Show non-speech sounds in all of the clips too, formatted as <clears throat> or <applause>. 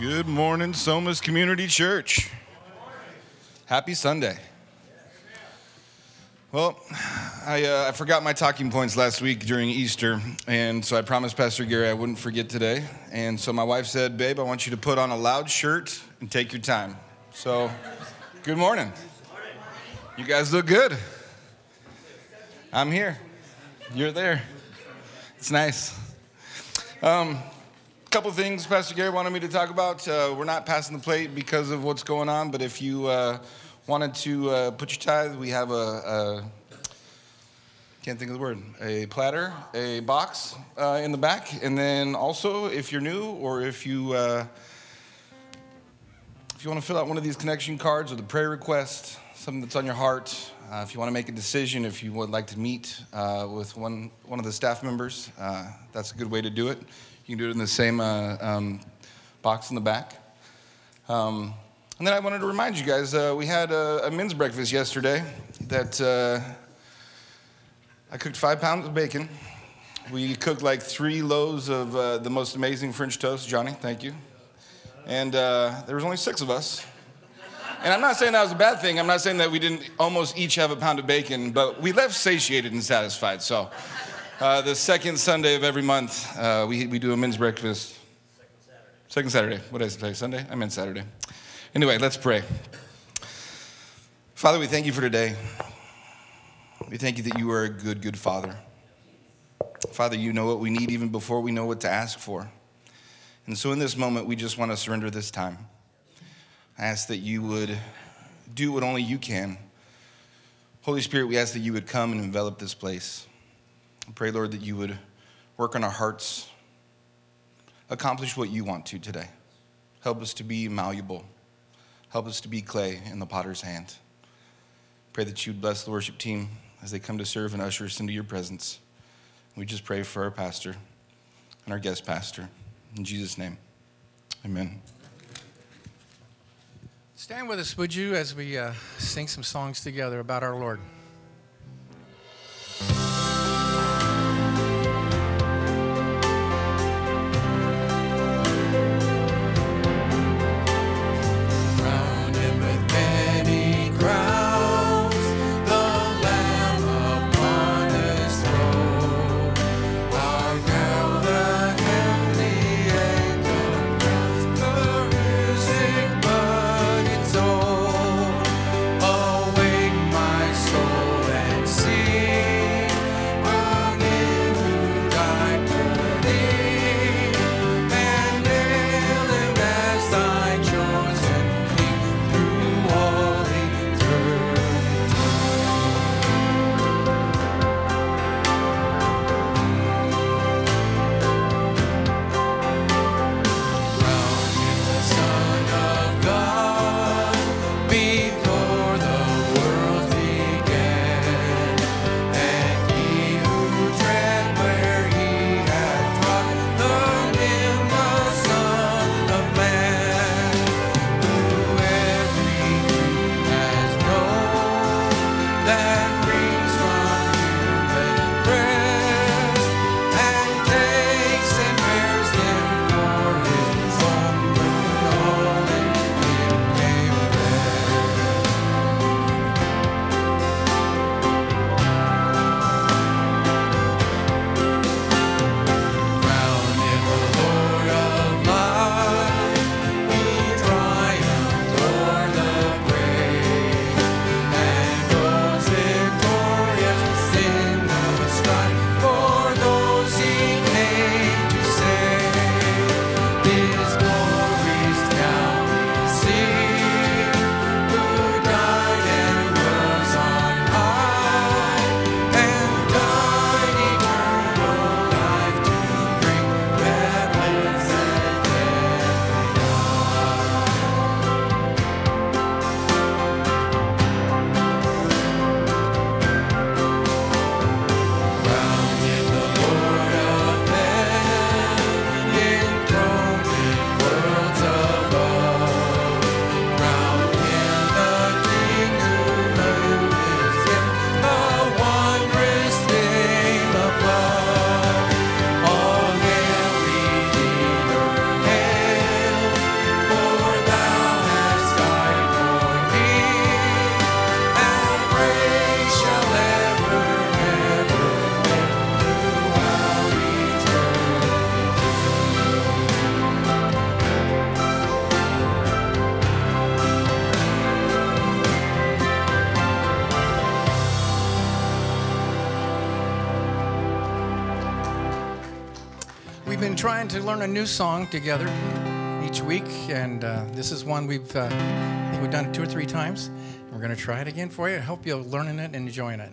Good morning, Somas Community Church. Happy Sunday. Well, I, uh, I forgot my talking points last week during Easter, and so I promised Pastor Gary I wouldn't forget today. And so my wife said, Babe, I want you to put on a loud shirt and take your time. So, good morning. You guys look good. I'm here. You're there. It's nice. Um, couple things Pastor Gary wanted me to talk about. Uh, we're not passing the plate because of what's going on, but if you uh, wanted to uh, put your tithe, we have a, a, can't think of the word, a platter, a box uh, in the back, and then also if you're new or if you uh, if you want to fill out one of these connection cards or the prayer request, something that's on your heart. Uh, if you want to make a decision, if you would like to meet with one, one of the staff members, that's a good way to do it. You can do it in the same uh, um, box in the back. Um, and then I wanted to remind you guys uh, we had a, a, men's breakfast yesterday that uh, I cooked five pounds of bacon. We cooked like three loaves of uh, the most amazing French toast. Johnny, thank you. And uh, there was only six of us. And I'm not saying that was a bad thing. I'm not saying that we didn't almost each have a pound of bacon, but we left satiated and satisfied. So uh, the second Sunday of every month, uh, we, we do a men's breakfast. Second Saturday. Second Saturday. What did I say? Sunday? I meant Saturday. Anyway, let's pray. Father, we thank you for today. We thank you that you are a good, good Father. Father, you know what we need even before we know what to ask for. And so in this moment, we just want to surrender this time. I ask that you would do what only you can. Holy Spirit, we ask that you would come and envelop this place. I pray, Lord, that you would work on our hearts, accomplish what you want to today. Help us to be malleable. Help us to be clay in the potter's hand. Pray that you'd bless the worship team as they come to serve and usher us into your presence. We just pray for our pastor and our guest pastor. In Jesus' name, amen. Stand with us, would you, as we uh, sing some songs together about our Lord. to learn a new song together each week, and uh, this is one we've uh, I think we've done it two or three times. We're going to try it again for you. I hope you're learning it and enjoying it.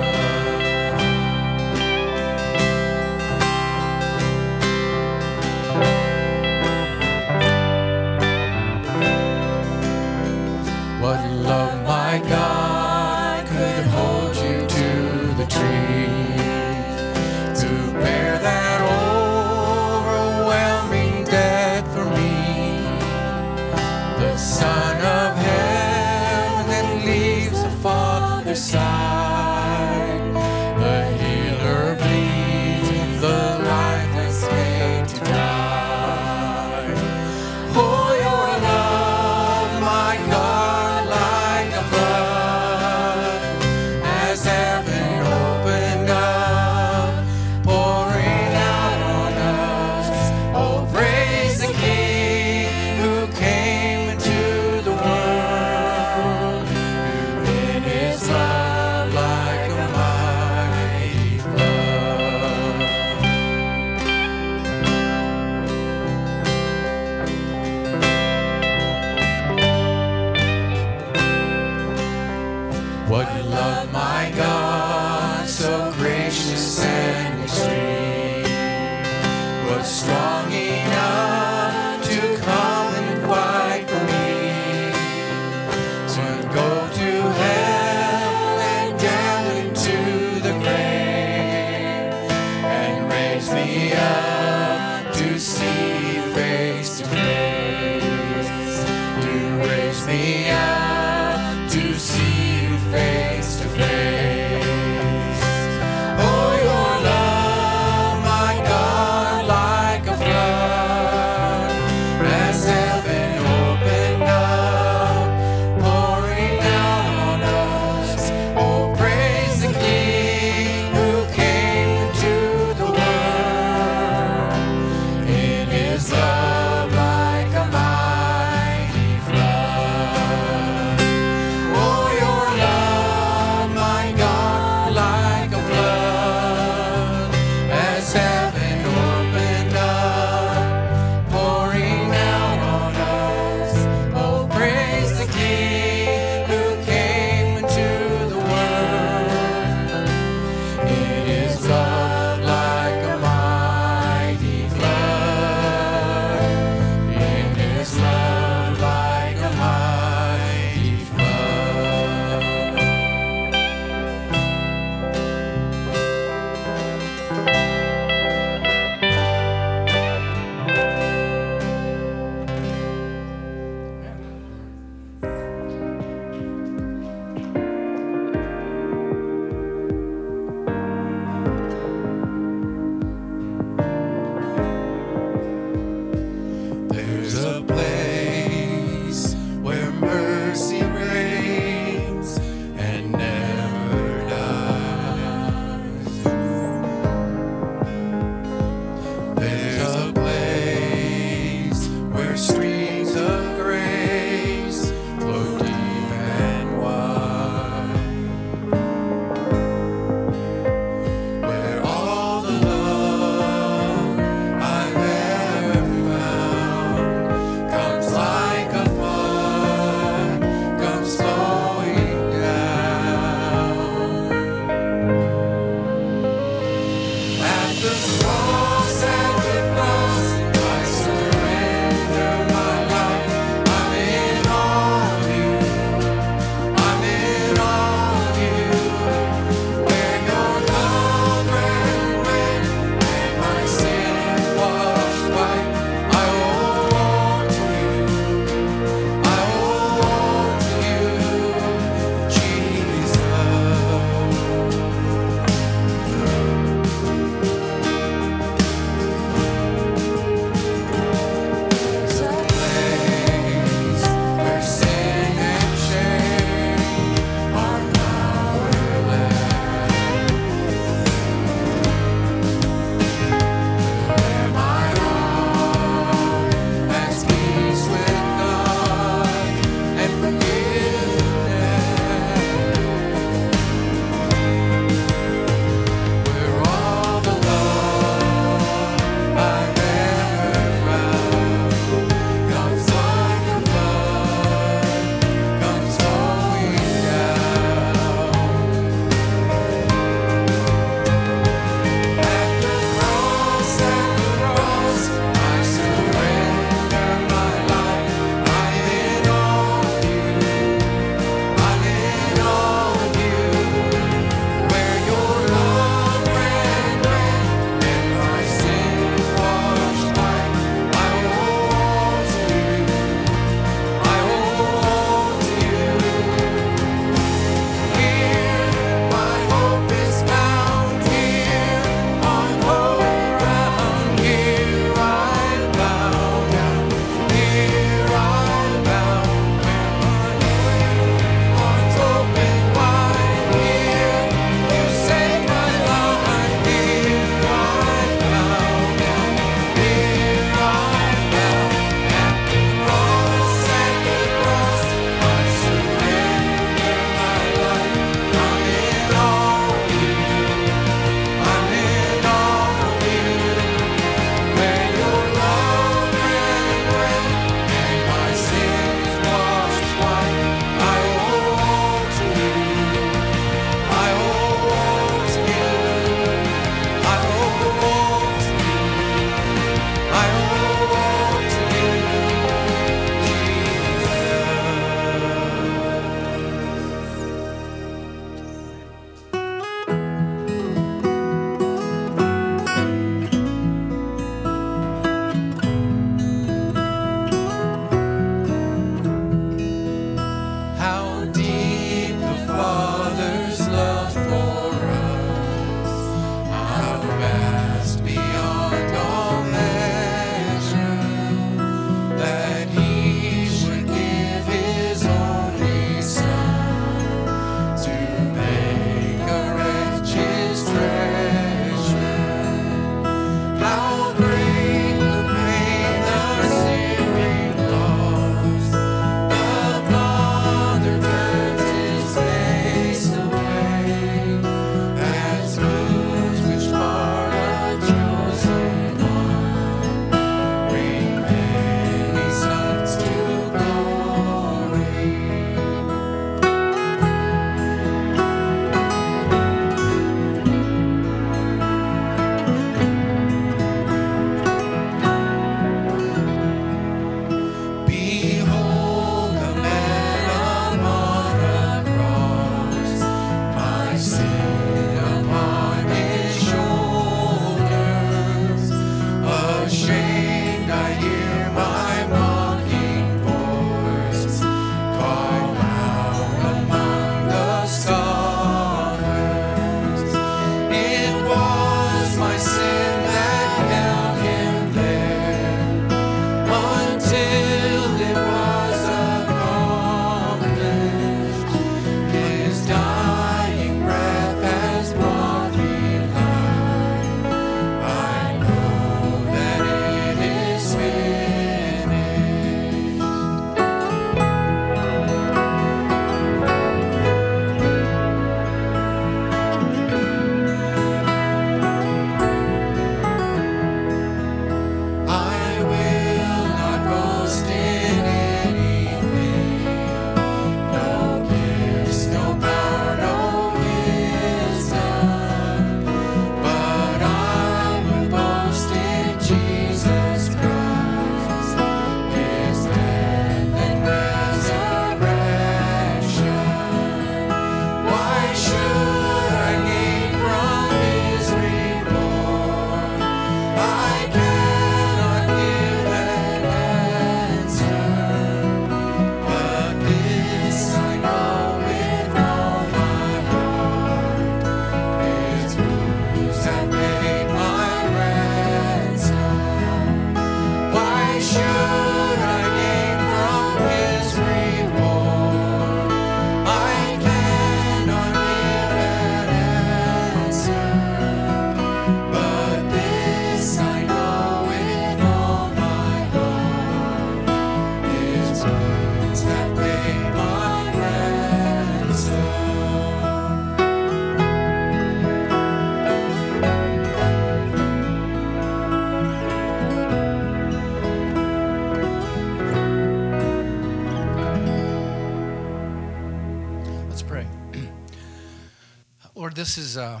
Lord, this is uh,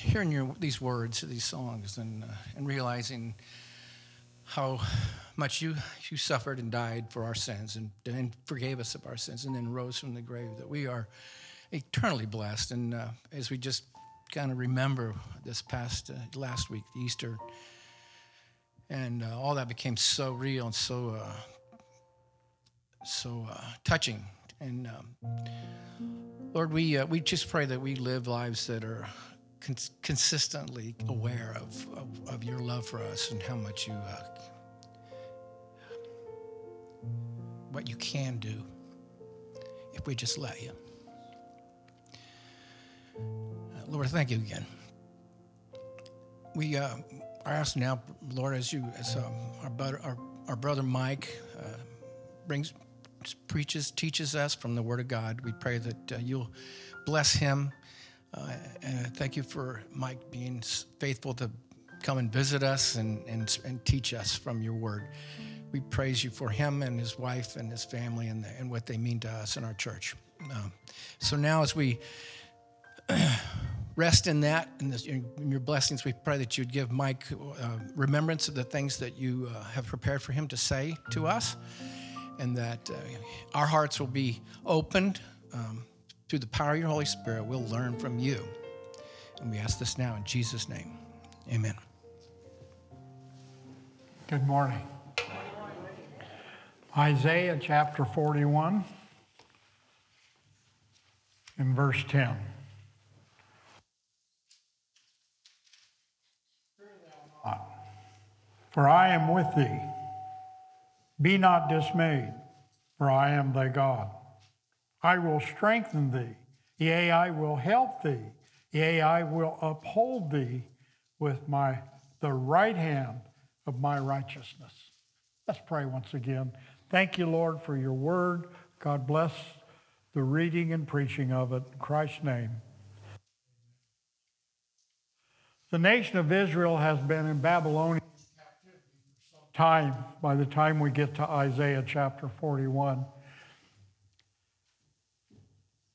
hearing your, these words, these songs, and, uh, and realizing how much you, you suffered and died for our sins and, and forgave us of our sins and then rose from the grave, that we are eternally blessed. And uh, as we just kind of remember this past uh, last week, Easter, and uh, all that became so real and so uh, so touching. And um, Lord, we uh, we just pray that we live lives that are cons- consistently aware of, of, of your love for us and how much you what you can do if we just let you. Lord, thank you again. We uh, are asked now, Lord, as you, as um, our, brother, our, our, brother Mike uh, brings, preaches, teaches us from the Word of God, we pray that uh, you'll bless him. Uh, and thank you for Mike being faithful to come and visit us and, and, and teach us from your Word. We praise you for him and his wife and his family and, the, and what they mean to us in our church. Um, so now, as we <clears throat> rest in that and your blessings. We pray that you'd give Mike uh, remembrance of the things that you uh, have prepared for him to say to us, and that uh, our hearts will be opened um, through the power of your Holy Spirit. We'll learn from you. And we ask this now in Jesus' name. Amen. Good morning. Isaiah chapter 41 and verse 10. For I am with thee. Be not dismayed, for I am thy God. I will strengthen thee. Yea, I will help thee. Yea, I will uphold thee with my the right hand of my righteousness. Let's pray once again. Thank you, Lord, for your word. God bless the reading and preaching of it. In Christ's name. The nation of Israel has been in Babylonian time by the time we get to Isaiah chapter 41.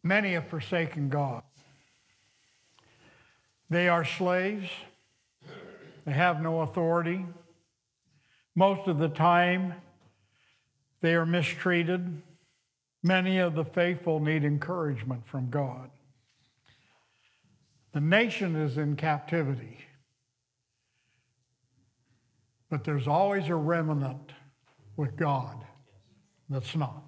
Many have forsaken God. They are slaves. They have no authority. Most of the time, they are mistreated. Many of the faithful need encouragement from God. The nation is in captivity. But there's always a remnant with God that's not.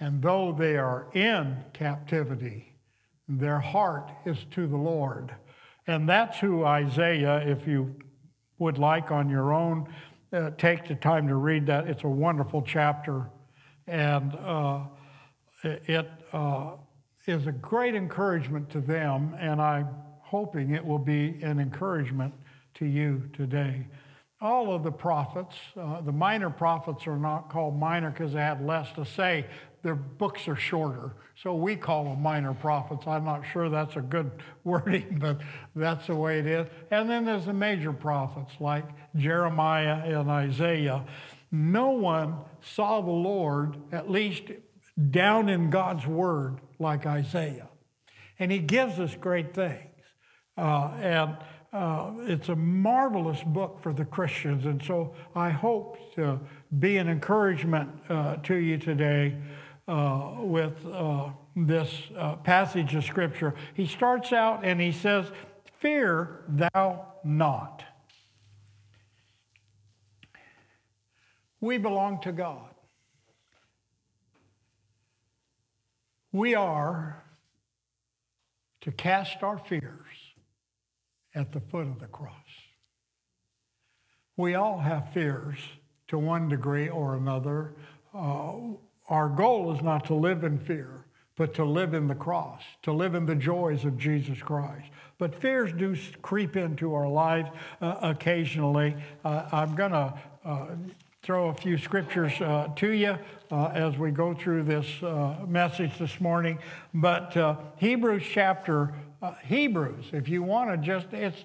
And though they are in captivity, their heart is to the Lord. And that's who Isaiah, if you would like on your own, uh, take the time to read that. It's a wonderful chapter. And uh, it uh, is a great encouragement to them. And I'm hoping it will be an encouragement to you today all of the prophets, uh, the minor prophets are not called minor because they had less to say. Their books are shorter. So we call them minor prophets. I'm not sure that's a good <laughs> wording, but that's the way it is. And then there's the major prophets like Jeremiah and Isaiah. No one saw the Lord, at least down in God's word, like Isaiah. And he gives us great things. Uh, and uh, it's a marvelous book for the Christians. And so I hope to be an encouragement uh, to you today uh, with uh, this uh, passage of Scripture. He starts out and he says, Fear thou not. We belong to God. We are to cast our fears at the foot of the cross. We all have fears to one degree or another. Uh, our goal is not to live in fear, but to live in the cross, to live in the joys of Jesus Christ. But fears do creep into our lives uh, occasionally. Uh, I'm going to uh, throw a few scriptures uh, to you uh, as we go through this message this morning. But Hebrews chapter uh, Hebrews, if you want to just, it's,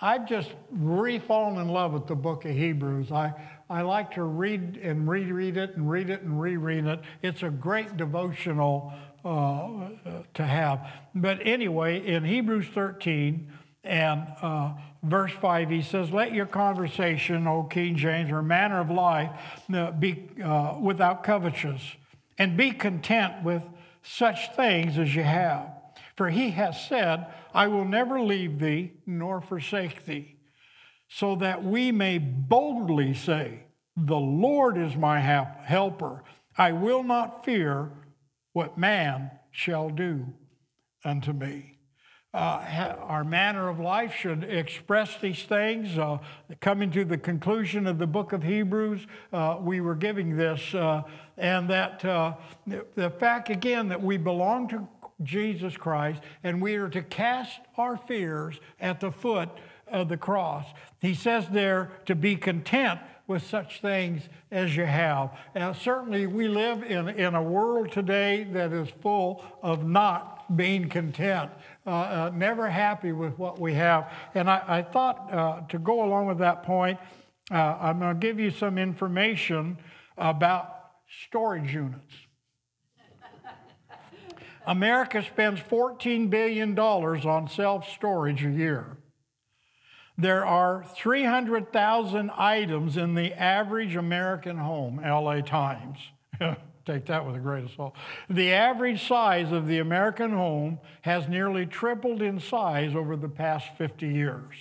I've just re-fallen in love with the book of Hebrews. I, I like to read and reread it and read it and reread it. It's a great devotional uh, to have. But anyway, in Hebrews 13 and uh, verse 5, he says, Let your conversation, O King James, or manner of life, uh, be uh, without covetousness, and be content with such things as you have. For he has said, I will never leave thee nor forsake thee, so that we may boldly say, The Lord is my helper. I will not fear what man shall do unto me. Uh, our manner of life should express these things. Uh, coming to the conclusion of the book of Hebrews, uh, we were giving this, uh, and that uh, the fact again that we belong to Jesus Christ and we are to cast our fears at the foot of the cross. He says there to be content with such things as you have. And certainly, we live in, in a world today that is full of not being content, uh, uh, never happy with what we have. And I, I thought uh, to go along with that point, uh, I'm going to give you some information about storage units. America spends $14 billion on self storage a year. There are 300,000 items in the average American home, LA Times. <laughs> Take that with a grain of salt. The average size of the American home has nearly tripled in size over the past 50 years.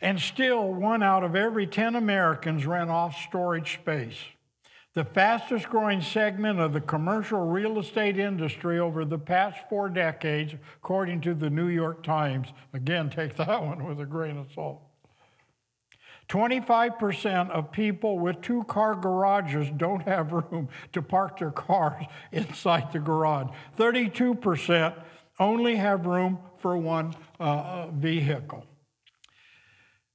And still, one out of every 10 Americans rent off storage space the fastest growing segment of the commercial real estate industry over the past four decades, according to the New York Times. Again, take that <laughs> one with a grain of salt. 25% of people with two car garages don't have room <laughs> to park their cars <laughs> inside the garage. 32% only have room for one uh, vehicle.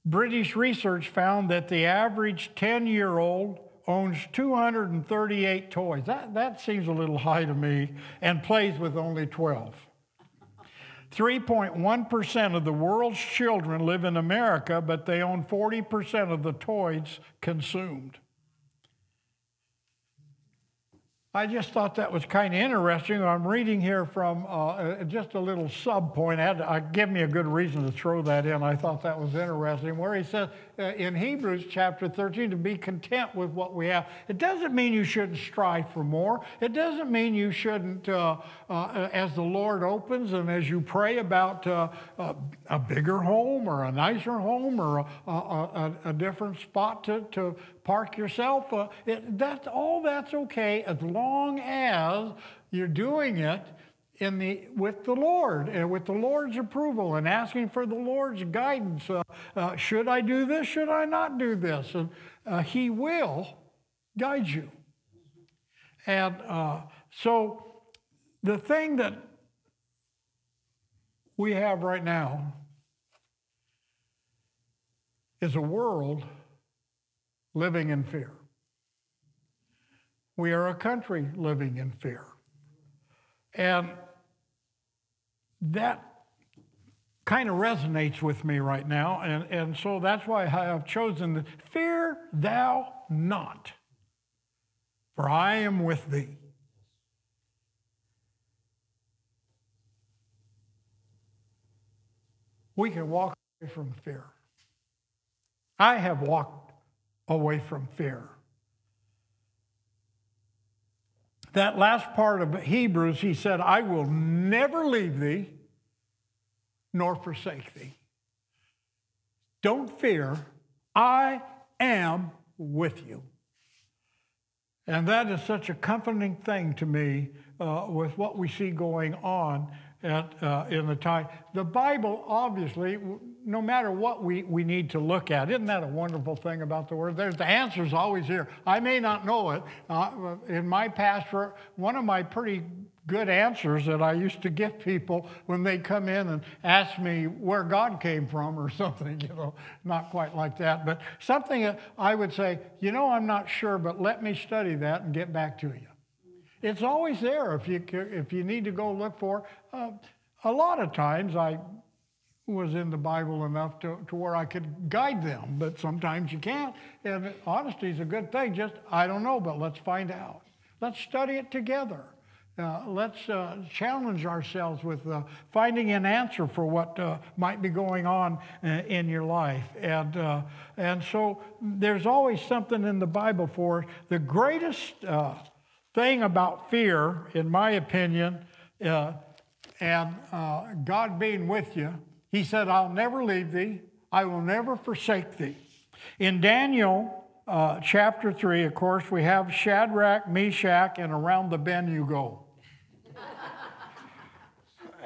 British research found that the average 10 year old owns 238 toys. That, that seems a little high to me, and plays with only 12. 3.1% of the world's children live in America, but they own 40% of the toys consumed. I just thought that was kind of interesting. I'm reading here from uh, uh just a little sub point. I had to, uh, give me a good reason to throw that in. I thought that was interesting, where he says in Hebrews chapter 13 to be content with what we have. It doesn't mean you shouldn't strive for more. It doesn't mean you shouldn't, uh, uh, as the Lord opens and as you pray about a bigger home or a nicer home or a, a, a different spot to, to park yourself. Uh, it, that's, all that's okay as long as you're doing it in the, with the Lord and with the Lord's approval and asking for the Lord's guidance. Uh, uh, should I do this? Should I not do this? And uh, He will guide you. And uh, so the thing that we have right now is a world living in fear. We are a country living in fear. And that kind of resonates with me right now. And, and so that's why I have chosen the fear thou not, for I am with thee. We can walk away from fear. I have walked away from fear. That last part of Hebrews, he said, I will never leave thee nor forsake thee. Don't fear, I am with you. And that is such a comforting thing to me uh, with what we see going on at, uh, in the time. The Bible, obviously, no matter what we, we need to look at. Isn't that a wonderful thing about the Word? There's, the answer's always here. I may not know it. Uh, in my past, one of my pretty good answers that I used to give people when they come in and ask me where God came from or <laughs> something, you know, not quite like that, but something I would say, you know, I'm not sure, but let me study that and get back to you. It's always there if you, if you need to go look for. Uh, a lot of times I was in the Bible enough to, to where I could guide them, but sometimes you can't. And honesty is a good thing. Just, I don't know, but let's find out. Let's study it together. Uh, let's uh, challenge ourselves with uh, finding an answer for what uh, might be going on uh, in your life. And, and so there's always something in the Bible for us. The greatest thing about fear, in my opinion, and God being with you, He said, I'll never leave thee, I will never forsake thee. In Daniel, chapter 3, of course, we have Shadrach, Meshach, and around the bend you go.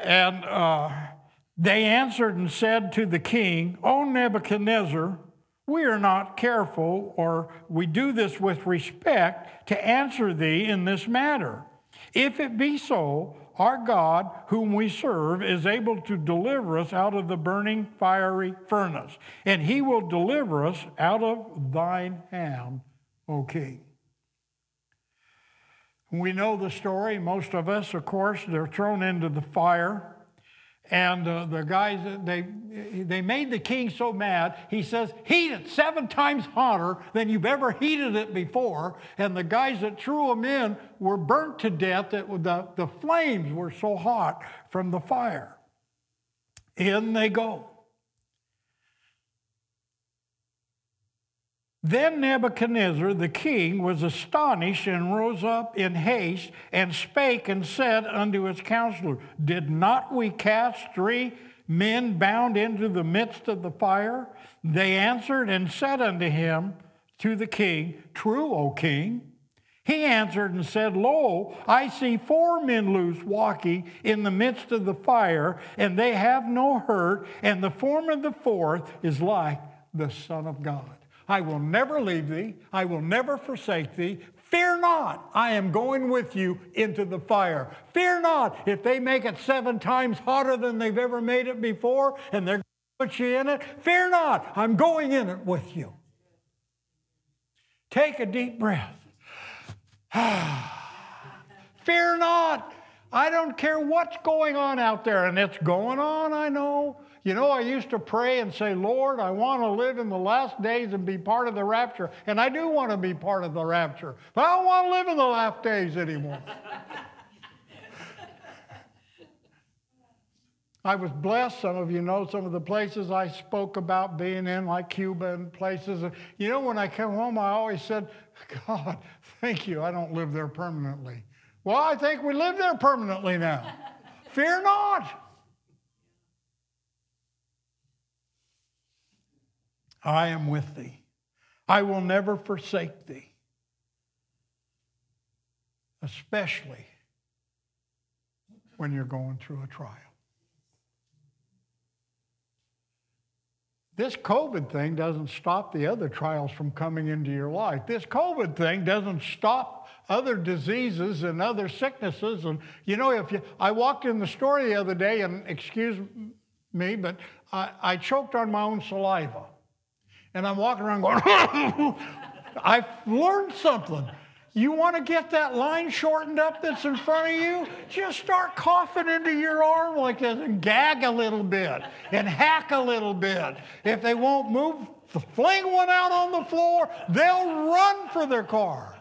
And uh, they answered and said to the king, O Nebuchadnezzar, we are not careful, or we do this with respect, to answer thee in this matter. If it be so, our God, whom we serve, is able to deliver us out of the burning fiery furnace, and he will deliver us out of thine hand, O king. We know the story, most of us, of course, they're thrown into the fire. And uh, the guys, they, they made the king so mad, he says, heat it seven times hotter than you've ever heated it before. And the guys that threw him in were burnt to death. That the, the flames were so hot from the fire. In they go. Then Nebuchadnezzar the king was astonished and rose up in haste and spake and said unto his counselor, Did not we cast three men bound into the midst of the fire? They answered and said unto him, to the king, True, O king. He answered and said, Lo, I see four men loose walking in the midst of the fire, and they have no hurt, and the form of the fourth is like the Son of God. I will never leave thee. I will never forsake thee. Fear not, I am going with you into the fire. Fear not, if they make it seven times hotter than they've ever made it before and they're going to put you in it, fear not, I'm going in it with you. Take a deep breath. <sighs> fear not. I don't care what's going on out there, and it's going on, I know. You know, I used to pray and say, Lord, I want to live in the last days and be part of the rapture. And I do want to be part of the rapture, but I don't want to live in the last days anymore. I was blessed. Some of you know some of the places I spoke about being in, like Cuba and places. You know, when I came home, I always said, God, thank you, I don't live there permanently. Well, I think we live there permanently now. Fear not. I am with thee. I will never forsake thee, especially when you're going through a trial. This COVID thing doesn't stop the other trials from coming into your life. This COVID thing doesn't stop other diseases and other sicknesses. And you know, if you, I walked in the store the other day, and excuse me, but I, I choked on my own saliva and I'm walking around going, <laughs> I've learned something. You want to get that line shortened up that's in front of you? Just start coughing into your arm like this and gag a little bit and hack a little bit. If they won't move, fling one out on the floor, they'll run for their car.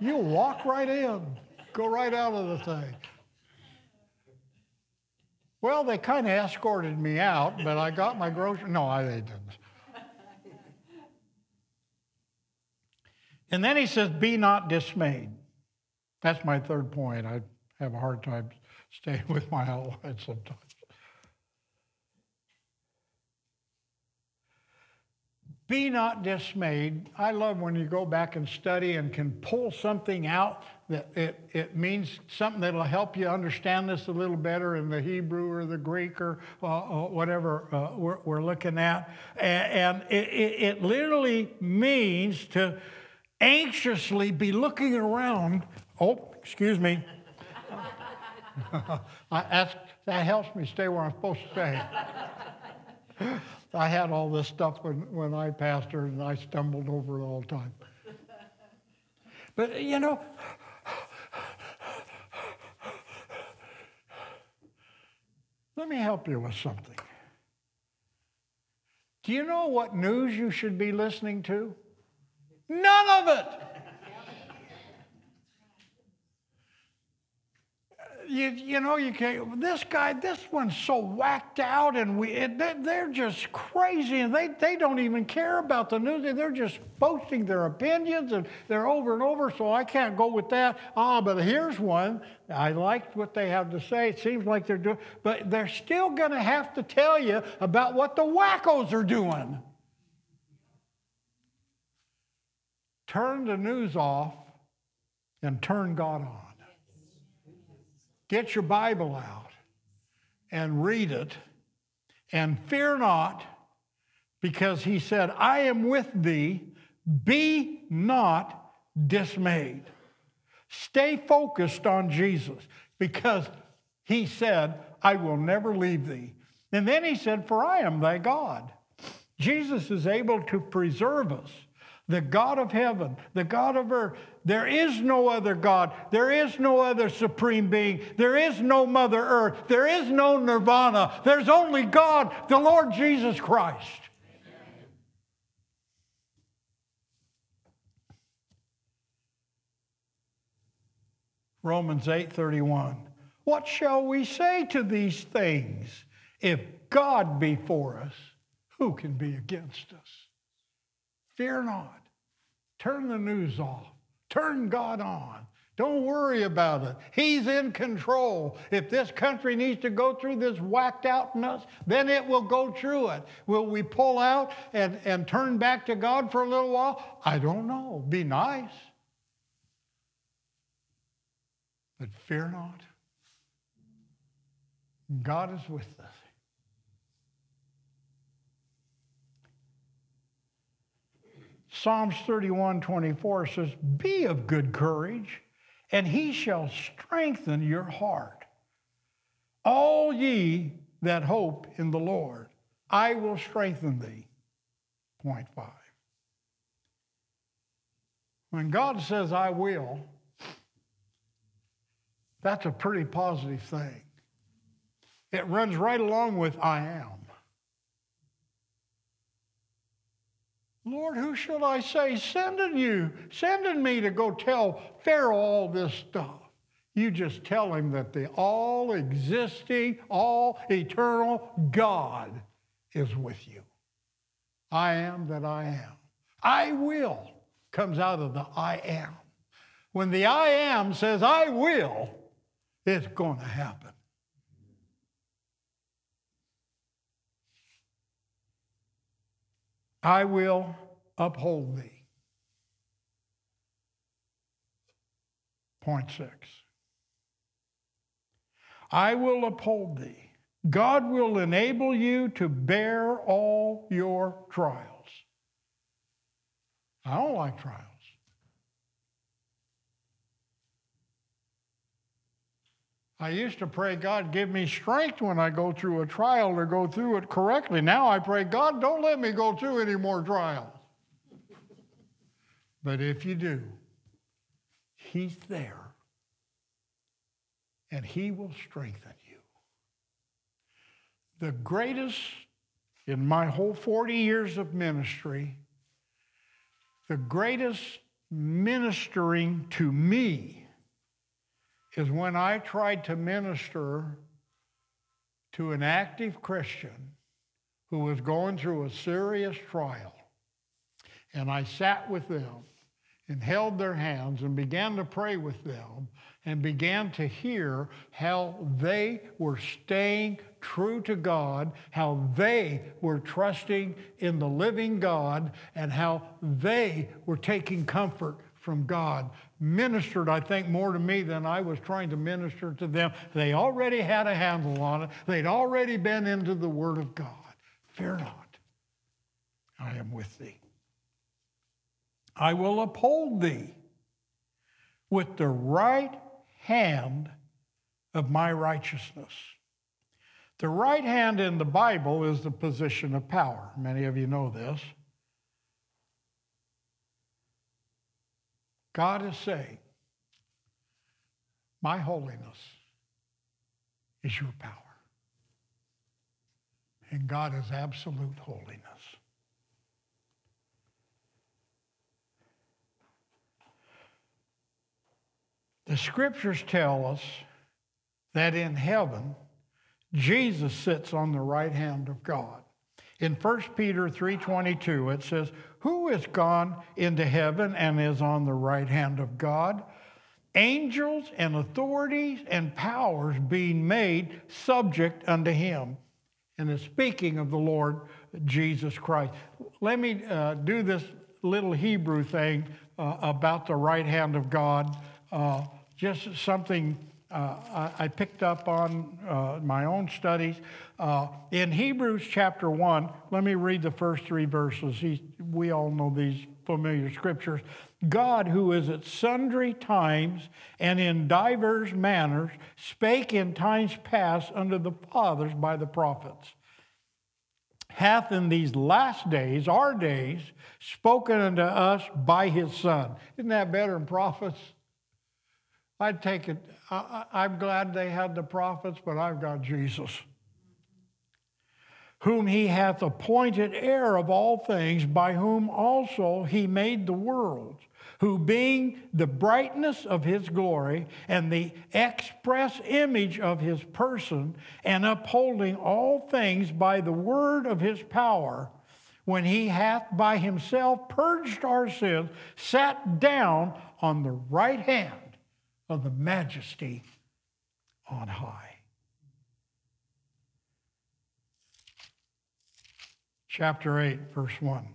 You'll walk right in, go right out of the thing. Well, they kind of escorted me out, but I got my grocery. No, I they didn't. And then he says, Be not dismayed. That's my third point. I have a hard time staying with my outline sometimes. Be not dismayed. I love when you go back and study and can pull something out that it, it means something that'll help you understand this a little better in the Hebrew or the Greek or uh, uh whatever uh, we're, we're, looking at. And, and it, it, it literally means to anxiously be looking around. Oh, excuse me. <laughs> I, that helps me stay where I'm supposed to stay. I had all this stuff when, when I pastored, and I stumbled over it all the time. But, you know, let me help you with something. Do you know what news you should be listening to? None of it. you, you know, you can't. this guy, this one's so whacked out, and we, it, they're just crazy, and they, they don't even care about the news. They're just posting their opinions, and they're over and over, so I can't go with that. Ah, but here's one. I liked what they have to say. It seems like they're doing, but they're still going to have to tell you about what the wackos are doing. Turn the news off and turn God on. Get your Bible out and read it and fear not, because he said, I am with thee. Be not dismayed. Stay focused on Jesus because he said, I will never leave thee. And then he said, For I am thy God. Jesus is able to preserve us the God of heaven, the God of earth. There is no other God. There is no other supreme being. There is no Mother Earth. There is no nirvana. There's only God, the Lord Jesus Christ. Romans 8:31. What shall we say to these things? If God be for us, who can be against us? Fear not. Turn the news off. Turn God on. Don't worry about it. He's in control. If this country needs to go through this whacked out nuts, then it will go through it. Will we pull out and, and turn back to God for a little while? I don't know. Be nice. But fear not. God is with us. Psalms 31 24 says, Be of good courage, and he shall strengthen your heart. All ye that hope in the Lord, I will strengthen thee. Point five. When God says, I will, that's a pretty positive thing. It runs right along with I am. Lord, who shall I say sending you, sending me to go tell Pharaoh all this stuff? You just tell him that the all existing, all eternal God is with you. I am that I am. I will comes out of the I am. When the I am says I will, it's going to happen. I will uphold thee. Point six. I will uphold thee. God will enable you to bear all your trials. I don't like trials. I used to pray, God, give me strength when I go through a trial to go through it correctly. Now I pray, God, don't let me go through any more trials. but if you do, He's there and He will strengthen you. The greatest in my whole 40 years of ministry, the greatest ministering to me is when I tried to minister to an active Christian who was going through a serious trial. And I sat with them and held their hands and began to pray with them and began to hear how they were staying true to God, how they were trusting in the living God, and how they were taking comfort from God ministered, I think, more to me than I was trying to minister to them. They already had a handle on it, they'd already been into the Word of God. Fear not, I am with thee. I will uphold thee with the right hand of my righteousness. The right hand in the Bible is the position of power. Many of you know this. God is saying, My holiness is your power. And God is absolute holiness. The scriptures tell us that in heaven, Jesus sits on the right hand of God. In 1 Peter 3:22 it says, "Who is gone into heaven and is on the right hand of God? Angels and authorities and powers being made subject unto him." And it's speaking of the Lord Jesus Christ. Let me uh, do this little Hebrew thing uh, about the right hand of God. Uh, just something uh, I, picked up on uh, my own studies. Uh, in Hebrews chapter 1, let me read the first three verses. We all know these familiar scriptures. God, who is at sundry times and in divers manners, spake in times past unto the fathers by the prophets, hath in these last days, our days, spoken unto us by his Son. Isn't that better than prophets? I'd take it. I, am glad they had the prophets, but I've got Jesus, whom he hath appointed heir of all things, by whom also he made the worlds, who being the brightness of his glory and the express image of his person, and upholding all things by the word of his power, when he hath by himself purged our sins, sat down on the right hand of the majesty on high. Chapter 8, verse 1.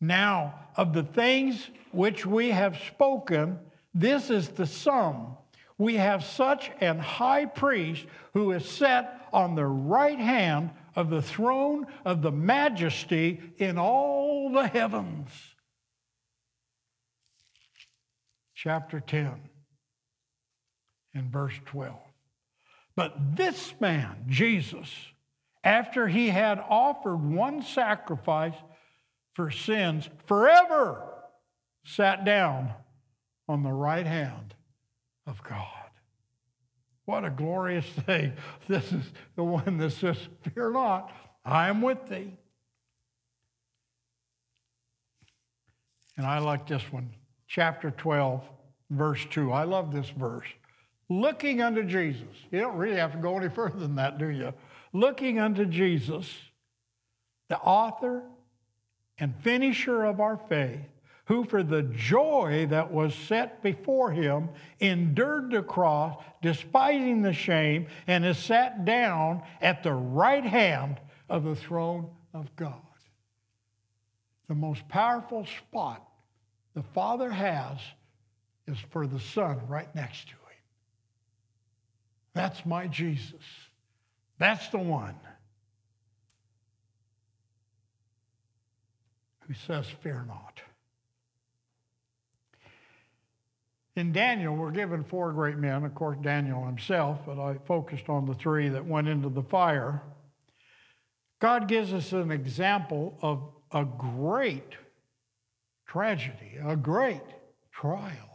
Now, of the things which we have spoken, this is the sum. We have such an high priest who is set on the right hand of the throne of the majesty in all the heavens. Chapter 10 in verse 12. But this man, Jesus, after he had offered one sacrifice for sins forever, sat down on the right hand of God. What a glorious thing. <laughs> This is the one that says, Fear not, I am with thee. And I like this one, chapter 12, verse 2. I love this verse looking unto Jesus. You don't really have to go any <laughs> further than that, do you? Looking unto Jesus, the author and finisher of our faith, who for the joy that was set before him endured the cross, despising the shame, and is sat down at the right hand of the throne of God. The most powerful spot the Father has is for the Son right next to him. That's my Jesus. That's the one who says, Fear not. In Daniel, we're given four great men, of course, Daniel himself, but I focused on the three that went into the fire. God gives us an example of a great tragedy, a great trial.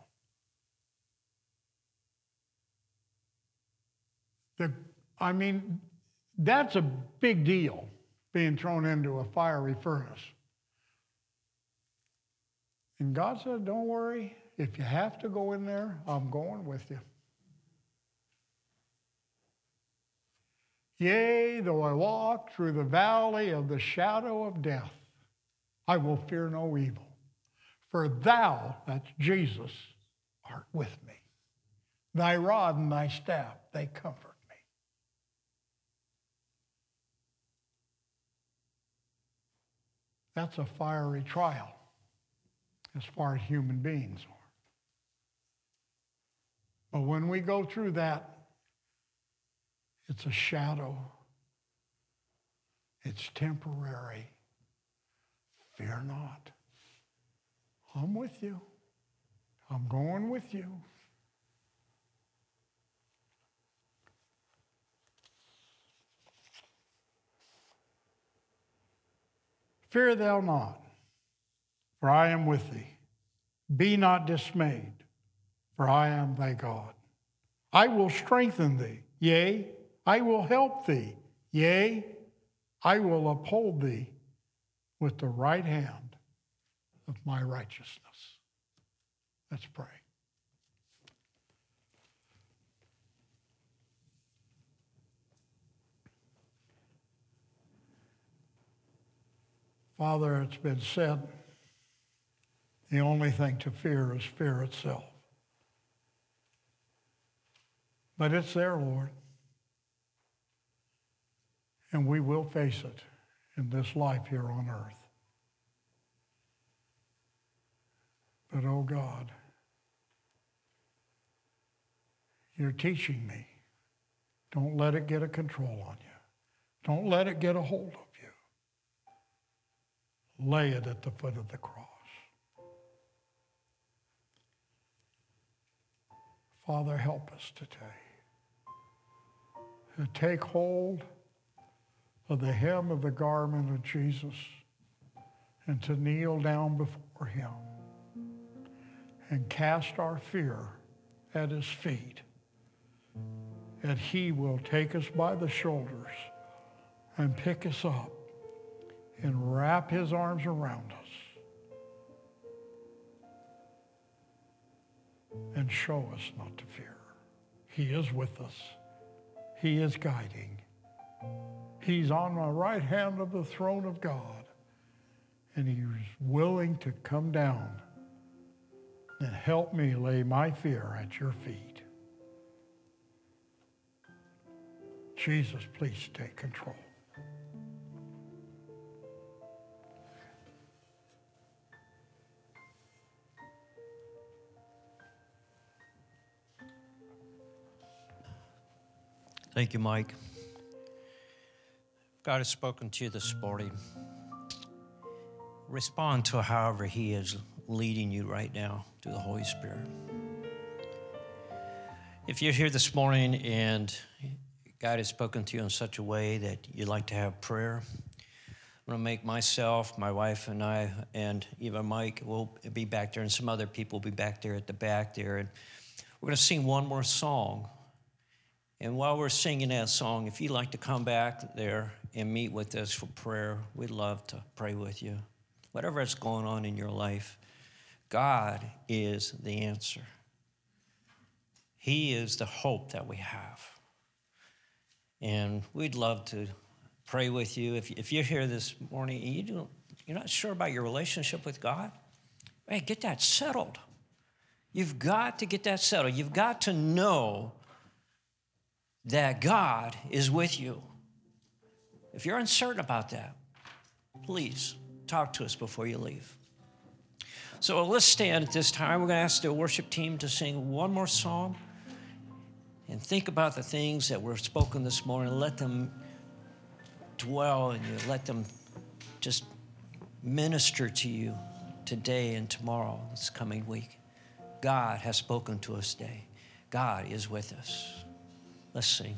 The, I mean, that's a big deal, being thrown into a fiery furnace. And God said, Don't worry, if you have to go in there, I'm going with you. Yea, though I walk through the valley of the shadow of death, I will fear no evil. For thou, that's Jesus, art with me. Thy rod and thy staff, they comfort. That's a fiery trial as far as human beings are. But when we go through that, it's a shadow. It's temporary. Fear not. I'm with you. I'm going with you. Fear thou not, for I am with thee. Be not dismayed, for I am thy God. I will strengthen thee, yea, I will help thee, yea, I will uphold thee with the right hand of my righteousness. Let's pray. Father, it's been said the only thing to fear is fear itself. But it's there, Lord. And we will face it in this life here on earth. But oh God, you're teaching me. Don't let it get a control on you. Don't let it get a hold of. Lay it at the foot of the cross. Father, help us today to take hold of the hem of the garment of Jesus and to kneel down before him and cast our fear at his feet. And he will take us by the shoulders and pick us up and wrap his arms around us and show us not to fear. He is with us. He is guiding. He's on the right hand of the throne of God, and he's willing to come down and help me lay my fear at your feet. Jesus, please take control. Thank you, Mike. God has spoken to you this morning. Respond to however He is leading you right now through the Holy Spirit. If you're here this morning and God has spoken to you in such a way that you'd like to have prayer, I'm going to make myself, my wife, and I, and even Mike will be back there, and some other people will be back there at the back there. And we're going to sing one more song. And while we're singing that song, if you'd like to come back there and meet with us for prayer, we'd love to pray with you. Whatever is going on in your life, God is the answer. He is the hope that we have. And we'd love to pray with you. If, if you're here this morning and you don't, you're not sure about your relationship with God, hey, get that settled. You've got to get that settled. You've got to know that God is with you. If you're uncertain about that, please talk to us before you leave. So let's stand at this time. We're going to ask the worship team to sing one more song and think about the things that were spoken this morning. Let them dwell in you, let them just minister to you today and tomorrow, this coming week. God has spoken to us today. God is with us. Let's sing.